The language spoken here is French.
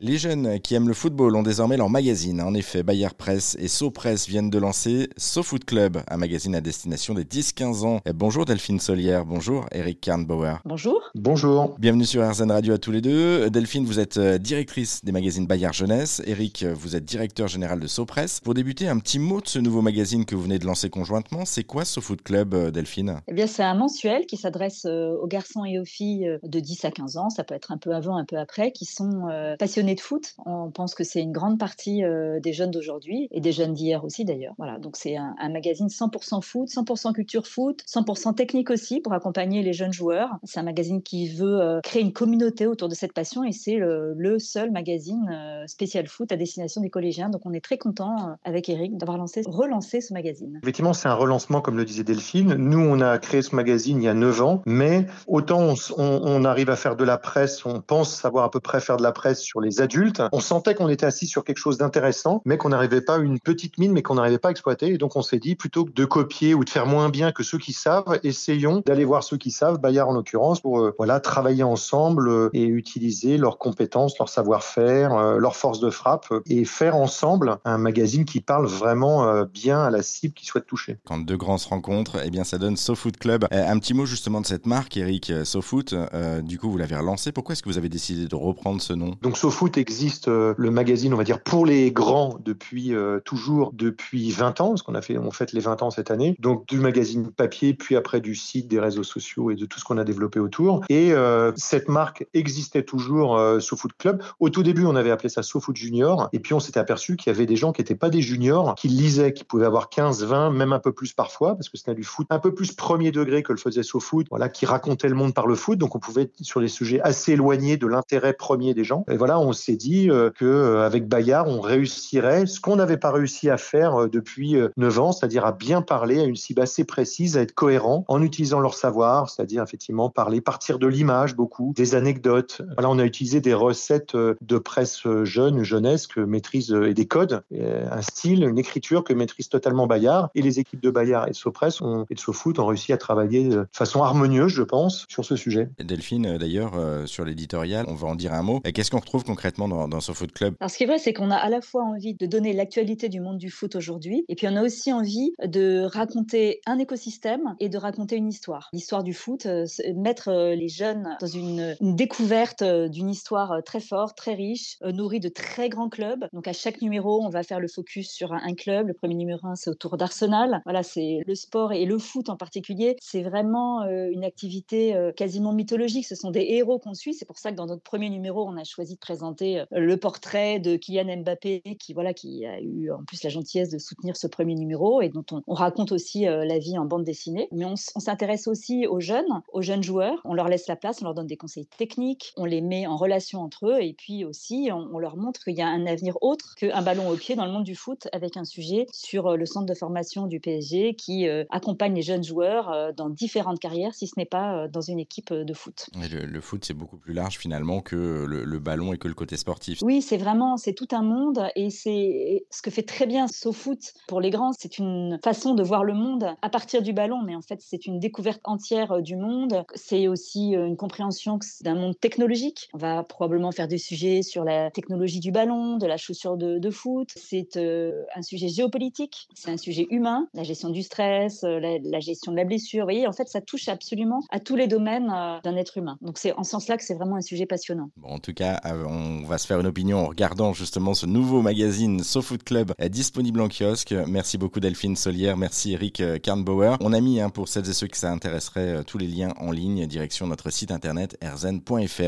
Les jeunes qui aiment le football ont désormais leur magazine. En effet, Bayer Press et So Press viennent de lancer So Foot Club, un magazine à destination des 10-15 ans. Bonjour Delphine Solière, bonjour Eric Karnbauer. Bonjour. Bonjour. Bienvenue sur RZN Radio à tous les deux. Delphine, vous êtes euh, directrice des magazines Bayer Jeunesse. Eric, vous êtes directeur général de So Press. Pour débuter, un petit mot de ce nouveau magazine que vous venez de lancer conjointement. C'est quoi So Foot Club, euh, Delphine? Eh bien, c'est un mensuel qui s'adresse euh, aux garçons et aux filles de 10 à 15 ans. Ça peut être un peu avant, un peu après, qui sont passionnés de foot on pense que c'est une grande partie euh, des jeunes d'aujourd'hui et des jeunes d'hier aussi d'ailleurs. Voilà, donc c'est un, magazine 100% foot, 100% culture foot, 100% technique aussi pour accompagner les jeunes joueurs. C'est un magazine qui veut euh, créer une communauté autour de cette passion et c'est le, seul magazine euh, spécial foot à destination des collégiens. Donc on est très content avec Eric d'avoir lancé, relancé ce magazine. Effectivement, c'est un relancement comme le disait Delphine. Nous, on a créé ce magazine il y a 9 ans, mais autant on arrive à faire de la presse, on pense savoir à peu près faire de la presse sur les adultes, on sent sentait qu'on était assis sur quelque chose d'intéressant, mais qu'on n'arrivait pas, une petite mine, mais qu'on n'arrivait pas à exploiter. Et donc, on s'est dit, plutôt que de copier ou de faire moins bien que ceux qui savent, essayons d'aller voir ceux qui savent, Bayard en l'occurrence, pour euh, voilà, travailler ensemble euh, et utiliser leurs compétences, leur savoir-faire, euh, leur force de frappe et faire ensemble un magazine qui parle vraiment bien à la cible qui souhaite toucher. Quand deux grands se rencontrent, eh bien, ça donne SoFoot Club. un petit mot justement de cette marque, Eric, SoFoot. du coup, vous l'avez relancé. Pourquoi est-ce que vous avez décidé de reprendre ce nom? Donc, SoFoot existe le magazine, on va dire, pour les grands depuis euh, toujours depuis 20 ans, parce qu'on a fait, on fête les 20 ans cette année. Donc du magazine papier, puis après du site, des réseaux sociaux et de tout ce qu'on a développé autour. Et euh, cette marque existait toujours euh, SoFoot Club. Au tout début, on avait appelé ça SoFoot Junior, et puis on s'était aperçu qu'il y avait des gens qui n'étaient pas des juniors, qui lisaient, qui pouvaient avoir 15, 20, même un peu plus parfois, parce que c'était du foot un peu plus premier degré que le faisait SoFoot, voilà, qui racontait le monde par le foot. Donc on pouvait être sur des sujets assez éloignés de l'intérêt premier des gens. Et voilà, on s'est dit que euh, avec Bayard, on réussirait ce qu'on n'avait pas réussi à faire euh, depuis 9 euh, ans, c'est-à-dire à bien parler à une cible assez précise, à être cohérent en utilisant leur savoir, c'est-à-dire effectivement parler, partir de l'image beaucoup, des anecdotes. Voilà, on a utilisé des recettes de presse jeune, jeunesse que maîtrise et des codes, un style, une écriture que maîtrise totalement Bayard. Et les équipes de Bayard et de Sopress et de SoFoot ont réussi à travailler de façon harmonieuse, je pense, sur ce sujet. Delphine, d'ailleurs, sur l'éditorial, on va en dire un mot. Qu'est-ce qu'on retrouve concrètement? Dans, dans SoFoot Club ce qui est vrai, c'est qu'on a à la fois envie de donner l'actualité du monde du foot aujourd'hui, et puis on a aussi envie de raconter un écosystème et de raconter une histoire. L'histoire du foot, euh, mettre euh, les jeunes dans une, découverte euh, d'une histoire très forte, très riche, nourrie de très grands clubs. Donc à chaque numéro, on va faire le focus sur un, club. Le premier numéro 1, c'est autour d'Arsenal. Voilà, c'est le sport et le foot en particulier. C'est vraiment une activité quasiment mythologique. Ce sont des héros qu'on suit. C'est pour ça que dans notre premier numéro, on a choisi de présenter le portrait de Kylian Mbappé, qui, voilà, qui a eu en plus la gentillesse de soutenir ce premier numéro et dont on, raconte aussi la vie en bande dessinée. Mais on, s'intéresse aussi aux jeunes, aux jeunes joueurs. On leur laisse la place, on leur donne des conseils techniques, on les met en relation entre eux et puis aussi on, leur montre qu'il y a un avenir autre qu'un ballon au pied dans le monde du foot avec un sujet sur le centre de formation du PSG qui accompagne les jeunes joueurs dans différentes carrières, si ce n'est pas dans une équipe de foot. le, foot, c'est beaucoup plus large finalement que le, ballon et que le côté sportif. Oui, c'est vraiment c'est tout un monde et c'est ce que fait très bien SoFoot pour les grands, c'est une façon de voir le monde à partir du ballon, mais en fait c'est une découverte entière euh, du monde. C'est aussi euh, une compréhension d'un monde technologique. On va probablement faire des sujets sur la technologie du ballon, de la chaussure de, foot. C'est euh, un sujet géopolitique, c'est un sujet humain, la gestion du stress, la, gestion de la blessure. Vous voyez, en fait ça touche absolument à tous les domaines d'un être humain. Donc c'est en ce sens-là que c'est vraiment un sujet passionnant. Bon, en tout cas, on va se faire une opinion en regardant justement ce nouveau magazine SoFoot Club disponible en kiosque. Merci beaucoup Delphine Solière, merci Eric euh, Karnbauer. On a mis hein, pour celles et ceux que ça intéresserait euh, tous les liens en ligne direction notre site internet erzen.fr.